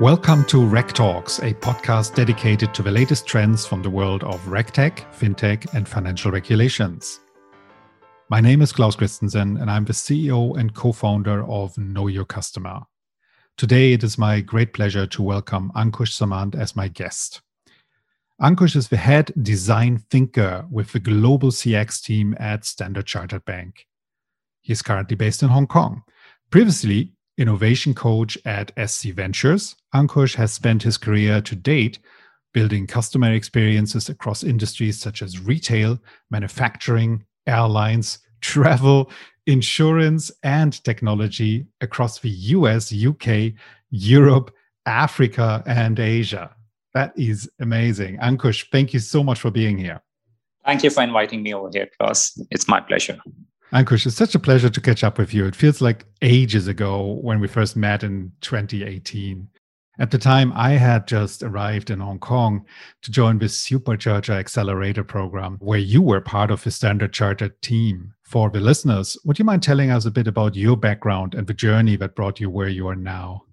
Welcome to RegTalks, a podcast dedicated to the latest trends from the world of RegTech, FinTech, and financial regulations. My name is Claus Christensen, and I'm the CEO and co founder of Know Your Customer. Today, it is my great pleasure to welcome Ankush Samant as my guest. Ankush is the head design thinker with the global CX team at Standard Chartered Bank. He is currently based in Hong Kong. Previously, innovation coach at SC Ventures, Ankush has spent his career to date building customer experiences across industries such as retail, manufacturing, airlines, travel, insurance, and technology across the US, UK, Europe, Africa, and Asia. That is amazing. Ankush, thank you so much for being here. Thank you for inviting me over here, Claus. It's my pleasure. Ankush, it's such a pleasure to catch up with you. It feels like ages ago when we first met in 2018. At the time, I had just arrived in Hong Kong to join the Supercharger Accelerator program, where you were part of the Standard Chartered team. For the listeners, would you mind telling us a bit about your background and the journey that brought you where you are now?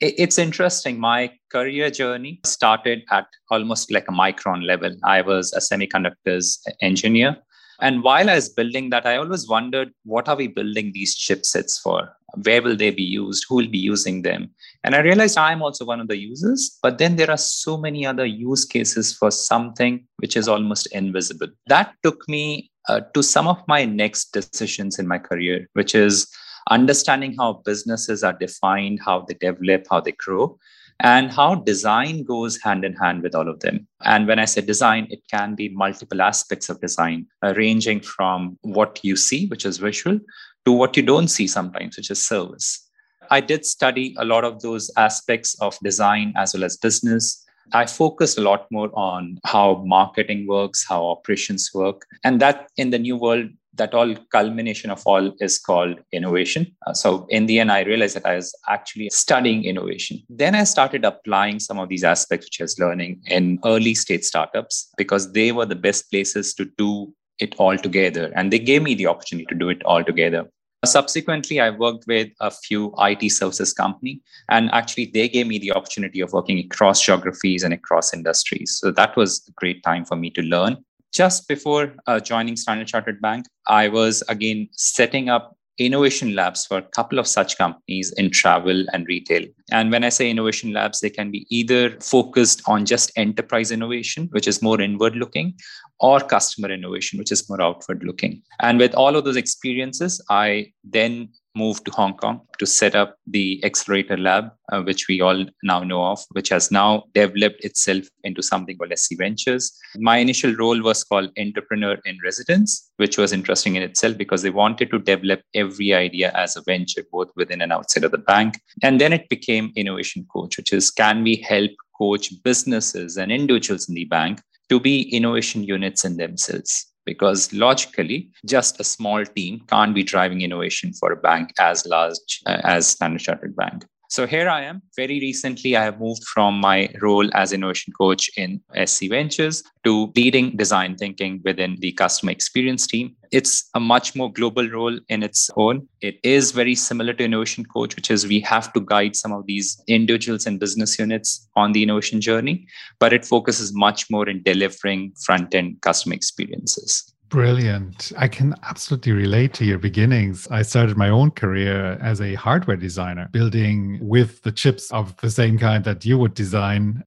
It's interesting. My career journey started at almost like a micron level. I was a semiconductors engineer and while I was building that, I always wondered what are we building these chipsets for? Where will they be used? Who will be using them? And I realized I'm also one of the users, but then there are so many other use cases for something which is almost invisible. That took me uh, to some of my next decisions in my career, which is understanding how businesses are defined, how they develop, how they grow, and how design goes hand in hand with all of them. And when I say design, it can be multiple aspects of design, uh, ranging from what you see, which is visual, to what you don't see sometimes, which is service. I did study a lot of those aspects of design as well as business. I focused a lot more on how marketing works, how operations work. And that in the new world that all culmination of all is called innovation. Uh, so in the end, I realized that I was actually studying innovation. Then I started applying some of these aspects, which I was learning in early stage startups, because they were the best places to do it all together. And they gave me the opportunity to do it all together. Subsequently, I worked with a few IT services company, and actually they gave me the opportunity of working across geographies and across industries. So that was a great time for me to learn just before uh, joining Standard Chartered Bank, I was again setting up innovation labs for a couple of such companies in travel and retail. And when I say innovation labs, they can be either focused on just enterprise innovation, which is more inward looking, or customer innovation, which is more outward looking. And with all of those experiences, I then moved to Hong Kong to set up the Accelerator Lab, uh, which we all now know of, which has now developed itself into something called SC Ventures. My initial role was called Entrepreneur in Residence, which was interesting in itself because they wanted to develop every idea as a venture, both within and outside of the bank. And then it became Innovation Coach, which is can we help coach businesses and individuals in the bank to be innovation units in themselves? Because logically just a small team can't be driving innovation for a bank as large uh, as standard chartered bank so here I am. Very recently, I have moved from my role as innovation coach in SC Ventures to leading design thinking within the customer experience team. It's a much more global role in its own. It is very similar to innovation coach, which is we have to guide some of these individuals and business units on the innovation journey, but it focuses much more in delivering front end customer experiences. Brilliant. I can absolutely relate to your beginnings. I started my own career as a hardware designer, building with the chips of the same kind that you would design.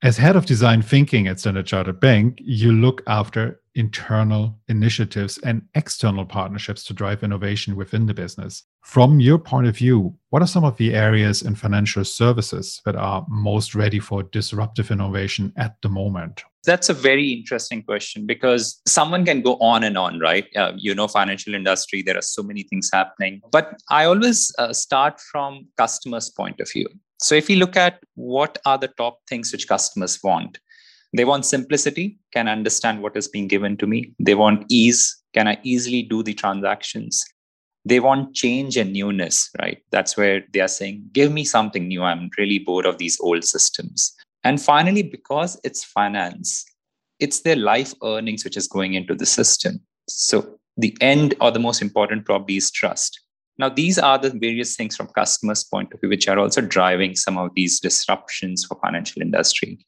As head of design thinking at Standard Chartered Bank, you look after internal initiatives and external partnerships to drive innovation within the business. From your point of view, what are some of the areas in financial services that are most ready for disruptive innovation at the moment? That's a very interesting question because someone can go on and on, right? Uh, you know, financial industry, there are so many things happening. But I always uh, start from customers' point of view. So if you look at what are the top things which customers want, they want simplicity, can understand what is being given to me. They want ease, can I easily do the transactions? They want change and newness, right? That's where they are saying, give me something new. I'm really bored of these old systems. And finally, because it's finance, it's their life earnings which is going into the system. So the end or the most important probably is trust. Now, these are the various things from customers' point of view, which are also driving some of these disruptions for financial industry.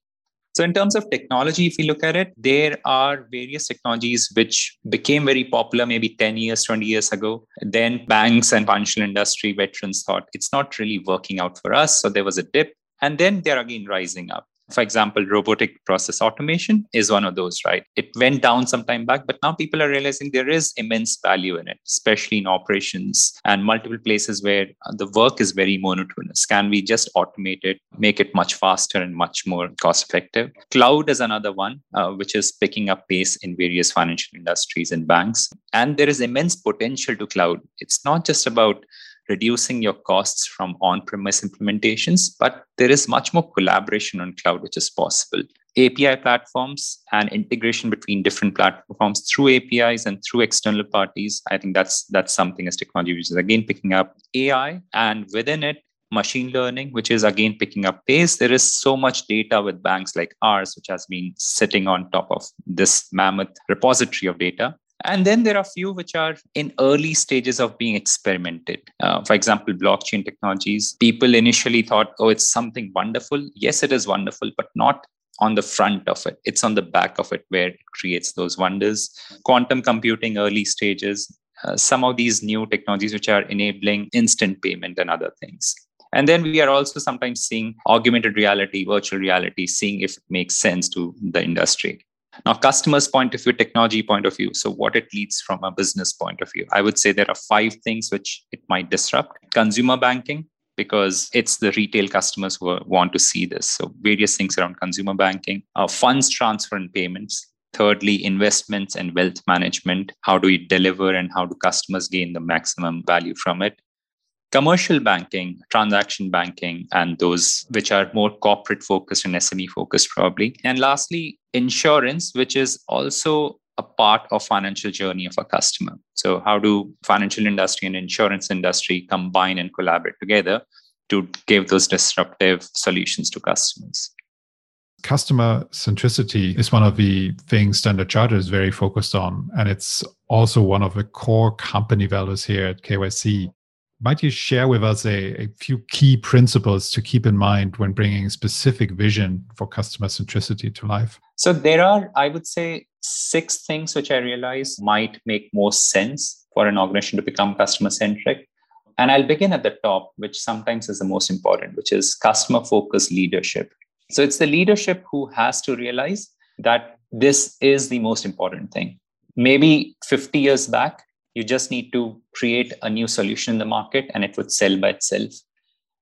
So, in terms of technology, if you look at it, there are various technologies which became very popular maybe 10 years, 20 years ago. Then banks and financial industry veterans thought it's not really working out for us. So, there was a dip. And then they're again rising up. For example, robotic process automation is one of those, right? It went down some time back, but now people are realizing there is immense value in it, especially in operations and multiple places where the work is very monotonous. Can we just automate it, make it much faster and much more cost effective? Cloud is another one, uh, which is picking up pace in various financial industries and banks. And there is immense potential to cloud. It's not just about reducing your costs from on premise implementations, but there is much more collaboration on cloud, which is possible. API platforms and integration between different platforms through APIs and through external parties. I think that's that's something as technology which is again picking up AI and within it machine learning, which is again picking up pace. There is so much data with banks like ours, which has been sitting on top of this mammoth repository of data. And then there are a few which are in early stages of being experimented. Uh, for example, blockchain technologies. People initially thought, oh, it's something wonderful. Yes, it is wonderful, but not on the front of it. It's on the back of it where it creates those wonders. Quantum computing, early stages. Uh, some of these new technologies which are enabling instant payment and other things. And then we are also sometimes seeing augmented reality, virtual reality, seeing if it makes sense to the industry. Now, customers' point of view, technology point of view. So, what it leads from a business point of view. I would say there are five things which it might disrupt consumer banking, because it's the retail customers who want to see this. So, various things around consumer banking, uh, funds transfer and payments. Thirdly, investments and wealth management. How do we deliver and how do customers gain the maximum value from it? Commercial banking, transaction banking, and those which are more corporate focused and SME focused, probably. And lastly, insurance, which is also a part of financial journey of a customer. So, how do financial industry and insurance industry combine and collaborate together to give those disruptive solutions to customers? Customer centricity is one of the things Standard Chartered is very focused on. And it's also one of the core company values here at KYC might you share with us a, a, few key principles to keep in mind when bringing specific vision for customer centricity to life? So, there are, I would say, six things which I realize might make most sense for an organization to become customer centric. And I'll begin at the top, which sometimes is the most important, which is customer focused leadership. So, it's the leadership who has to realize that this is the most important thing. Maybe 50 years back, you just need to create a new solution in the market and it would sell by itself.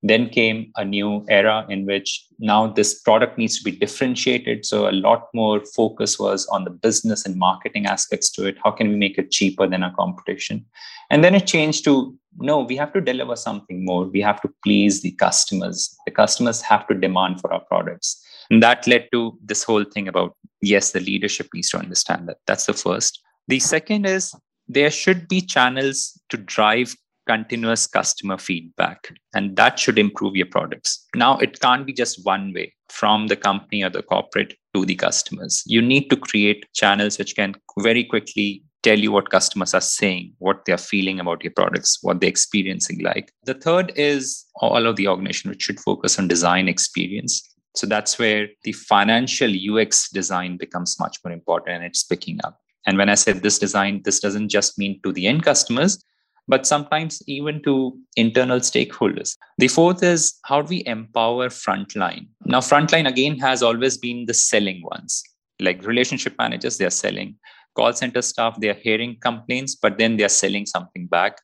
Then came a new era in which now this product needs to be differentiated. So a lot more focus was on the business and marketing aspects to it. How can we make it cheaper than our competition? And then it changed to no, we have to deliver something more. We have to please the customers. The customers have to demand for our products. And that led to this whole thing about yes, the leadership needs to understand that. That's the first. The second is there should be channels to drive continuous customer feedback and that should improve your products. Now it can't be just one way from the company or the corporate to the customers. You need to create channels which can very quickly tell you what customers are saying what they're feeling about your products what they're experiencing like. The third is all of the organization which should focus on design experience. So that's where the financial ux design becomes much more important and it's picking up and when I said this design, this doesn't just mean to the end customers, but sometimes even to internal stakeholders. The fourth is how do we empower frontline? Now, frontline again has always been the selling ones, like relationship managers, they're selling. Call center staff, they're hearing complaints, but then they're selling something back.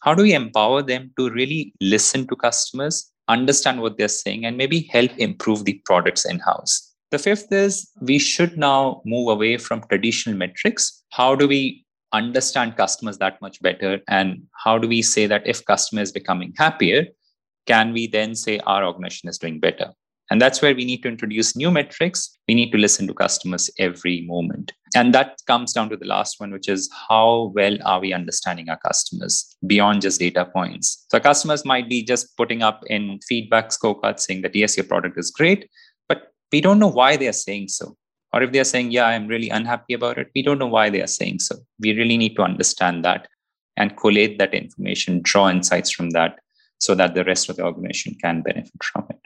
How do we empower them to really listen to customers, understand what they're saying, and maybe help improve the products in house? The fifth is we should now move away from traditional metrics. How do we understand customers that much better? And how do we say that if customer is becoming happier, can we then say our organization is doing better? And that's where we need to introduce new metrics. We need to listen to customers every moment. And that comes down to the last one, which is how well are we understanding our customers beyond just data points? So customers might be just putting up in feedback scorecards saying that, yes, your product is great we don't know why they are saying so or if they are saying yeah i'm really unhappy about it we don't know why they are saying so we really need to understand that and collate that information, draw insights from that so that the rest of the organization can benefit from it.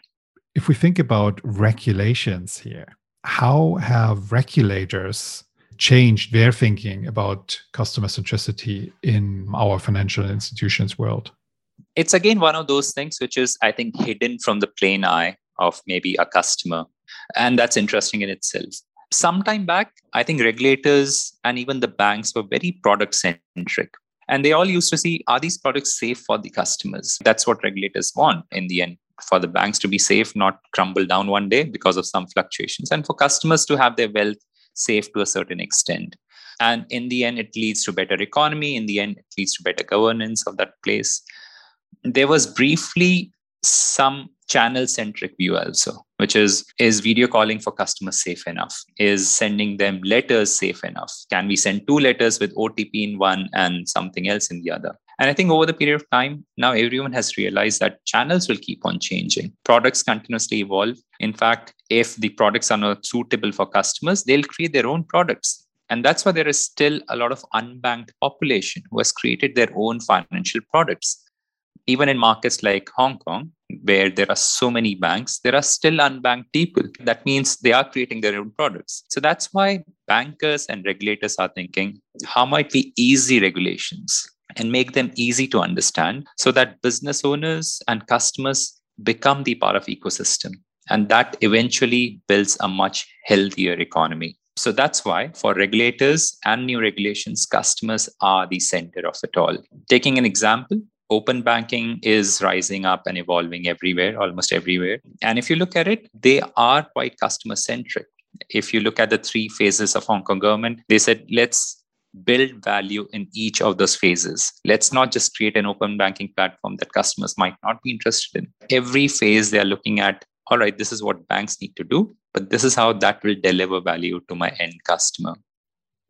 If we think about regulations here, how have regulators changed their thinking about customer centricity in our financial institutions world? It's again one of those things which is, I think, hidden from the plain eye of maybe a customer. And that's interesting in itself. Some time back, I think regulators and even the banks were very product centric. And they all used to see are these products safe for the customers? That's what regulators want in the end for the banks to be safe, not crumble down one day because of some fluctuations, and for customers to have their wealth safe to a certain extent. And in the end, it leads to better economy. In the end, it leads to better governance of that place. There was briefly some channel centric view also which is is video calling for customers safe enough? Is sending them letters safe enough? Can we send two letters with otp in one and something else in the other? And i think over the period of time now everyone has realized that channels will keep on changing. Products continuously evolve. In fact if the products are not suitable for customers they'll create their own products. And that's why there is still a lot of unbanked population who has created their own financial products even in markets like Hong Kong, where there are so many banks, there are still unbanked people. That means they are creating their own products. So that's why bankers and regulators are thinking how might we the regulations and make them easy to understand so that business owners and customers become the part of ecosystem and that eventually builds a much healthier economy so that's why for regulators and new regulations customers are the center of it all taking an example open banking is rising up and evolving everywhere, almost everywhere. And if you look at it, they are quite customer centric. If you look at the three phases of Hong Kong government, they said, let's build value in each of those phases. Let's not just create an open banking platform that customers might not be interested in. Every phase they are looking at, all right, this is what banks need to do, but this is how that will deliver value to my end customer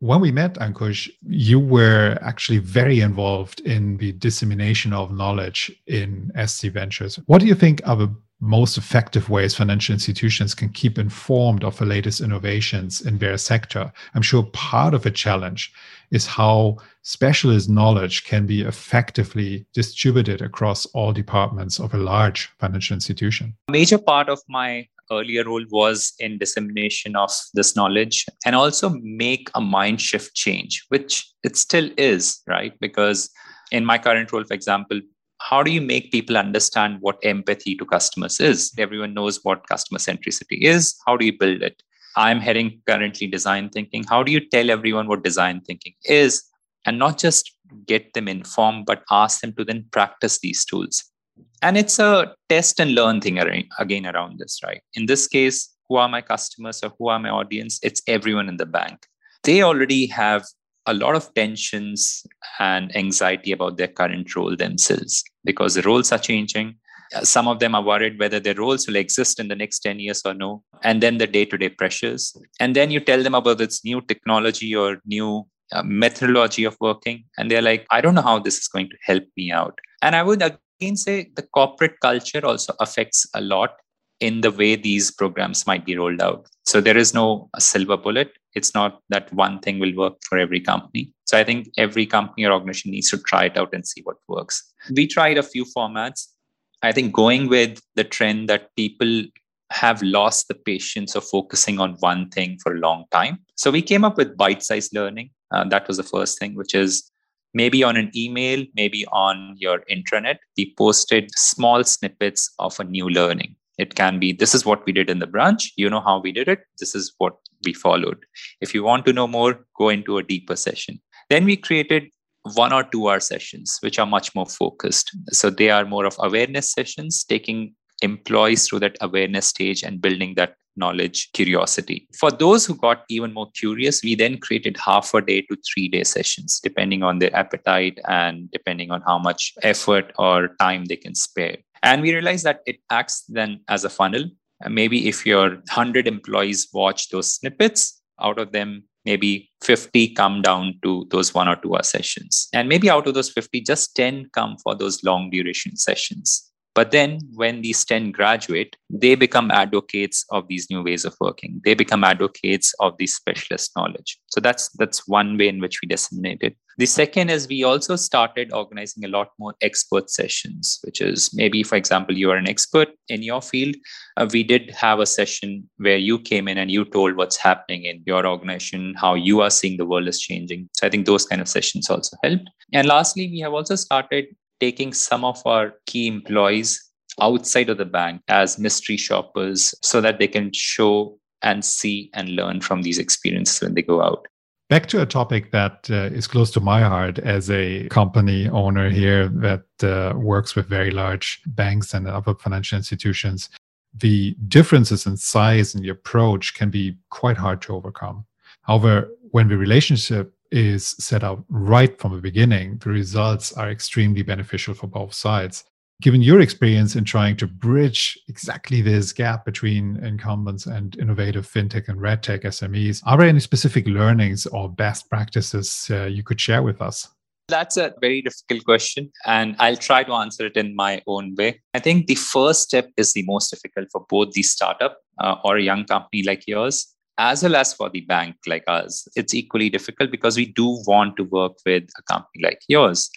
when we met, Ankush, you were actually very involved in the dissemination of knowledge in SC Ventures. What do you think are the most effective ways financial institutions can keep informed of the latest innovations in their sector? I'm sure part of a challenge is how specialist knowledge can be effectively distributed across all departments of a large financial institution. Major part of my earlier role was in dissemination of this knowledge and also make a mind shift change, which it still is, right? Because in my current role, for example, how do you make people understand what empathy to customers is? Everyone knows what customer centricity is. How do you build it? I'm heading currently design thinking. How do you tell everyone what design thinking is? And not just get them informed, but ask them to then practice these tools and it's a test and learn thing again around this right? In this case who are my customers or who are my audience? It's everyone in the bank. They already have a lot of tensions and anxiety about their current role themselves because the roles are changing. Some of them are worried whether their roles will exist in the next 10 years or no. And then the day-to-day pressures. And then you tell them about this new technology or new uh, methodology of working. And they're like i don't know how this is going to help me out. And i would say the corporate culture also affects a lot in the way these programs might be rolled out. So there is no silver bullet. It's not that one thing will work for every company. So I think every company or organization needs to try it out and see what works. We tried a few formats. I think going with the trend that people have lost the patience of focusing on one thing for a long time. So we came up with bite sized learning. Uh, that was the first thing, which is maybe on an email, maybe on your intranet, we posted small snippets of a new learning. It can be this is what we did in the branch. You know how we did it. This is what we followed. If you want to know more, go into a deeper session. Then we created one or two hour sessions, which are much more focused. So they are more of awareness sessions, taking employees through that awareness stage and building that knowledge curiosity. For those who got even more curious, we then created half a day to three day sessions, depending on their appetite and depending on how much effort or time they can spare. And we realized that it acts then as a funnel. Uh, maybe if your 100 employees watch those snippets, out of them, maybe 50 come down to those one or two hour sessions. And maybe out of those 50, just 10 come for those long duration sessions. But then when these 10 graduate, they become advocates of these new ways of working. They become advocates of the specialist knowledge. So that's that's one way in which we disseminate it. The second is we also started organizing a lot more expert sessions, which is maybe, for example, you are an expert in your field. Uh, we did have a session where you came in and you told what's happening in your organization, how you are seeing the world is changing. So I think those kind of sessions also helped. And lastly, we have also started taking some of our key employees outside of the bank as mystery shoppers so that they can show and see and learn from these experiences when they go out. Back to a topic that uh, is close to my heart as a company owner here that uh, works with very large banks and other financial institutions. The differences in size and the approach can be quite hard to overcome. However, when the relationship is set up right from the beginning, the results are extremely beneficial for both sides. Given your experience in trying to bridge exactly this gap between incumbents and innovative fintech and regtech SMEs, are there any specific learnings or best practices uh, you could share with us? That's a very difficult question, and I'll try to answer it in my own way. I think the first step is the most difficult for both the startup uh, or a young company like yours as well as for the bank like us, it's equally difficult because we do want to work with a company like yours.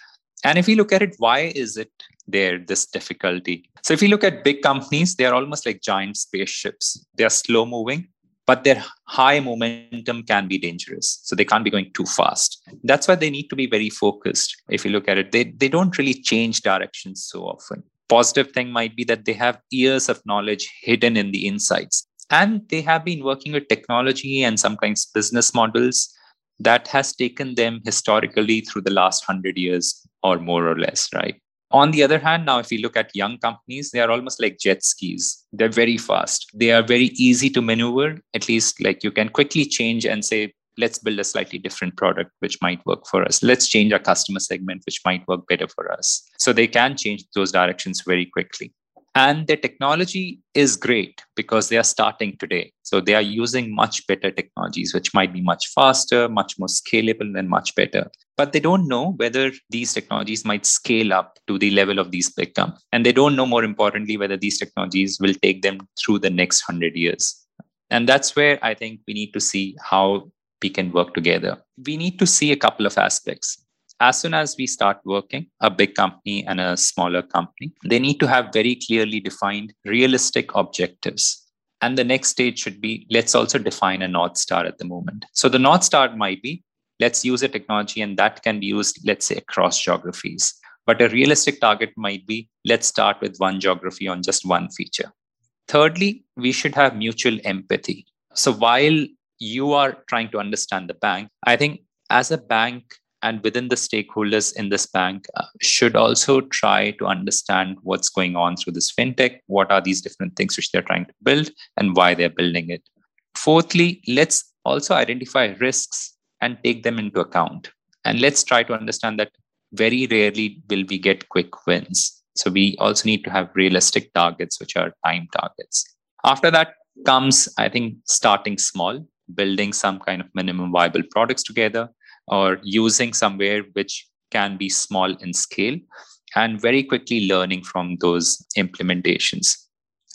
And if you look at it, why is it there, this difficulty? So if you look at big companies, they are almost like giant spaceships. They are slow moving, but their high momentum can be dangerous. So they can't be going too fast. That's why they need to be very focused. If you look at it, they, they don't really change directions so often. Positive thing might be that they have years of knowledge hidden in the insights and they have been working with technology and sometimes business models that has taken them historically through the last 100 years or more or less right? On the other hand now if you look at young companies they are almost like jet skis. They're very fast. They are very easy to maneuver. At least like you can quickly change and say let's build a slightly different product which might work for us. Let's change our customer segment which might work better for us. So they can change those directions very quickly and the technology is great because they are starting today. So they are using much better technologies, which might be much faster, much more scalable, and much better. But they don't know whether these technologies might scale up to the level of these big companies. And they don't know, more importantly, whether these technologies will take them through the next 100 years. And that's where I think we need to see how we can work together. We need to see a couple of aspects as soon as we start working, a big company and a smaller company, they need to have very clearly defined realistic objectives. And the next stage should be let's also define a North Star at the moment. So the North Star might be let's use a technology and that can be used, let's say, across geographies. But a realistic target might be let's start with one geography on just one feature. Thirdly, we should have mutual empathy. So while you are trying to understand the bank, I think as a bank, and within the stakeholders in this bank uh, should also try to understand what's going on through this fintech what are these different things which they're trying to build and why they're building it. Fourthly let's also identify risks and take them into account. And let's try to understand that very rarely will we get quick wins. So we also need to have realistic targets which are time targets. After that comes i think starting small building some kind of minimum viable products together or using somewhere which can be small in scale and very quickly learning from those implementations.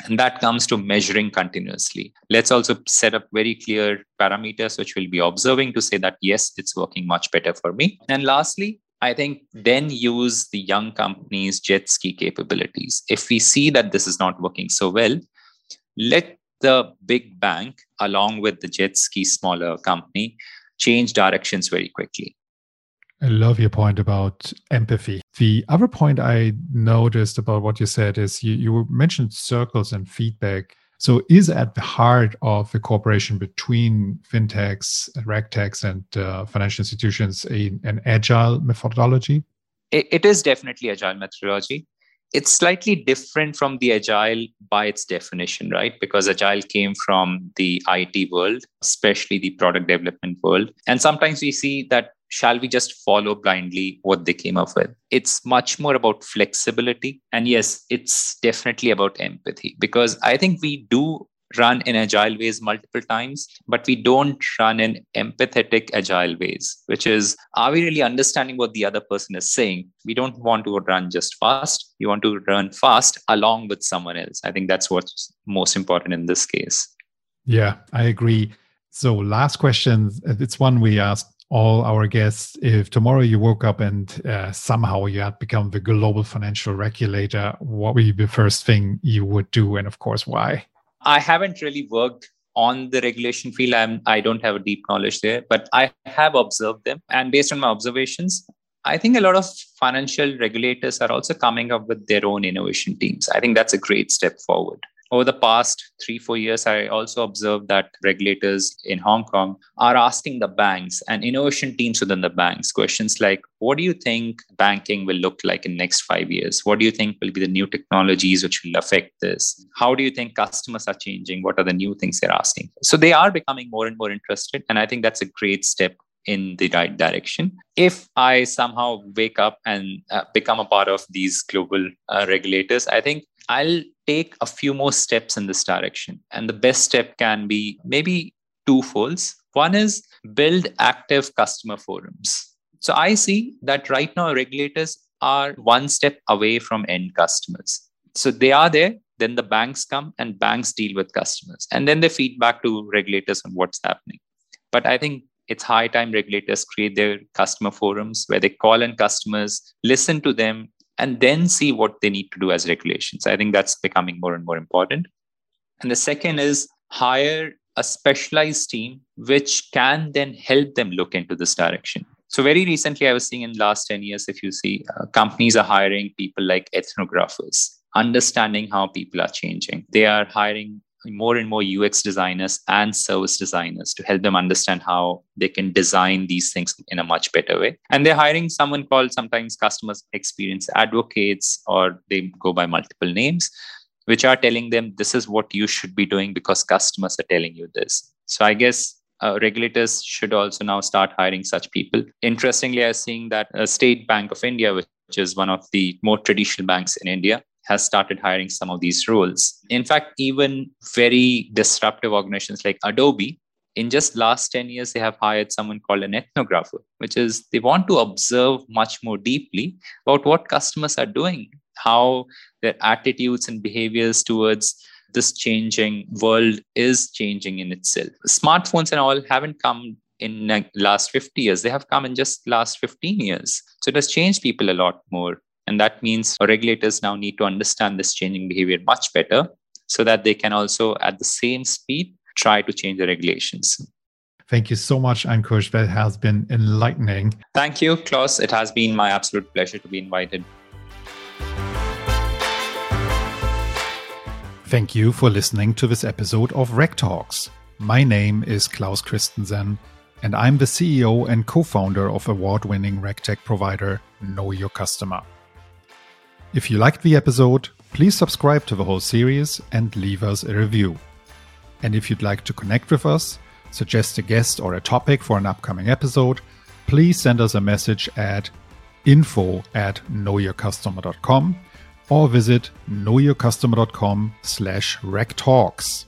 And that comes to measuring continuously. Let's also set up very clear parameters which we'll be observing to say that, yes, it's working much better for me. And lastly, I think then use the young company's jet ski capabilities. If we see that this is not working so well, let the big bank, along with the jet ski smaller company, change directions very quickly. I love your point about empathy. The other point I noticed about what you said is you, you mentioned circles and feedback. So, is at the heart of the cooperation between fintechs, regtechs, and uh, financial institutions a, an agile methodology? It, it is definitely agile methodology it's slightly different from the agile by its definition right? Because agile came from the it world especially the product development world. And sometimes we see that shall we just follow blindly what they came up with? It's much more about flexibility. And yes it's definitely about empathy. Because i think we do run in agile ways multiple times, but we don't run in empathetic agile ways, which is are we really understanding what the other person is saying? We don't want to run just fast. We want to run fast along with someone else. I think that's what's most important in this case. Yeah, I agree. So, last question. It's one we asked all our guests. If tomorrow you woke up and uh, somehow you had become the global financial regulator, what would be the first thing you would do? And of course, why? I haven't really worked on the regulation field. I'm, I don't have a deep knowledge there, but I have observed them. And based on my observations, I think a lot of financial regulators are also coming up with their own innovation teams. I think that's a great step forward over the past three, four years, I also observed that regulators in Hong Kong are asking the banks and innovation teams within the banks questions like, what do you think banking will look like in next five years? What do you think will be the new technologies which will affect this? How do you think customers are changing? What are the new things they're asking? So they are becoming more and more interested. And I think that's a great step in the right direction. If I somehow wake up and uh, become a part of these global uh, regulators, I think I'll take a few more steps in this direction. And the best step can be maybe two folds. One is build active customer forums. So I see that right now regulators are one step away from end customers. So they are there, then the banks come and banks deal with customers. And then they feedback to regulators on what's happening. But I think it's high time regulators create their customer forums where they call in customers, listen to them, and then see what they need to do as regulations. I think that's becoming more and more important. And the second is hire a specialized team which can then help them look into this direction. So very recently, I was seeing in the last 10 years, if you see, uh, companies are hiring people like ethnographers, understanding how people are changing. They are hiring more and more UX designers and service designers to help them understand how they can design these things in a much better way. And they're hiring someone called sometimes customers experience advocates, or they go by multiple names, which are telling them this is what you should be doing because customers are telling you this. So I guess uh, regulators should also now start hiring such people. Interestingly, I'm seeing that a State Bank of India, which is one of the more traditional banks in India, has started hiring some of these roles. In fact, even very disruptive organizations like Adobe, in just last 10 years, they have hired someone called an ethnographer, which is they want to observe much more deeply about what customers are doing, how their attitudes and behaviors towards this changing world is changing in itself. Smartphones and all haven't come in last 50 years. They have come in just last 15 years. So it has changed people a lot more. And that means regulators now need to understand this changing behavior much better so that they can also, at the same speed, try to change the regulations. Thank you so much, Ankush. That has been enlightening. Thank you, Claus. It has been my absolute pleasure to be invited. Thank you for listening to this episode of Reg Talks. My name is Claus Christensen, and I'm the CEO and co founder of award winning RegTech provider Know Your Customer. If you liked the episode, please subscribe to the whole series and leave us a review. And if you'd like to connect with us, suggest a guest or a topic for an upcoming episode, please send us a message at info at knowyourcustomer.com or visit knowyourcustomer.com slash regtalks.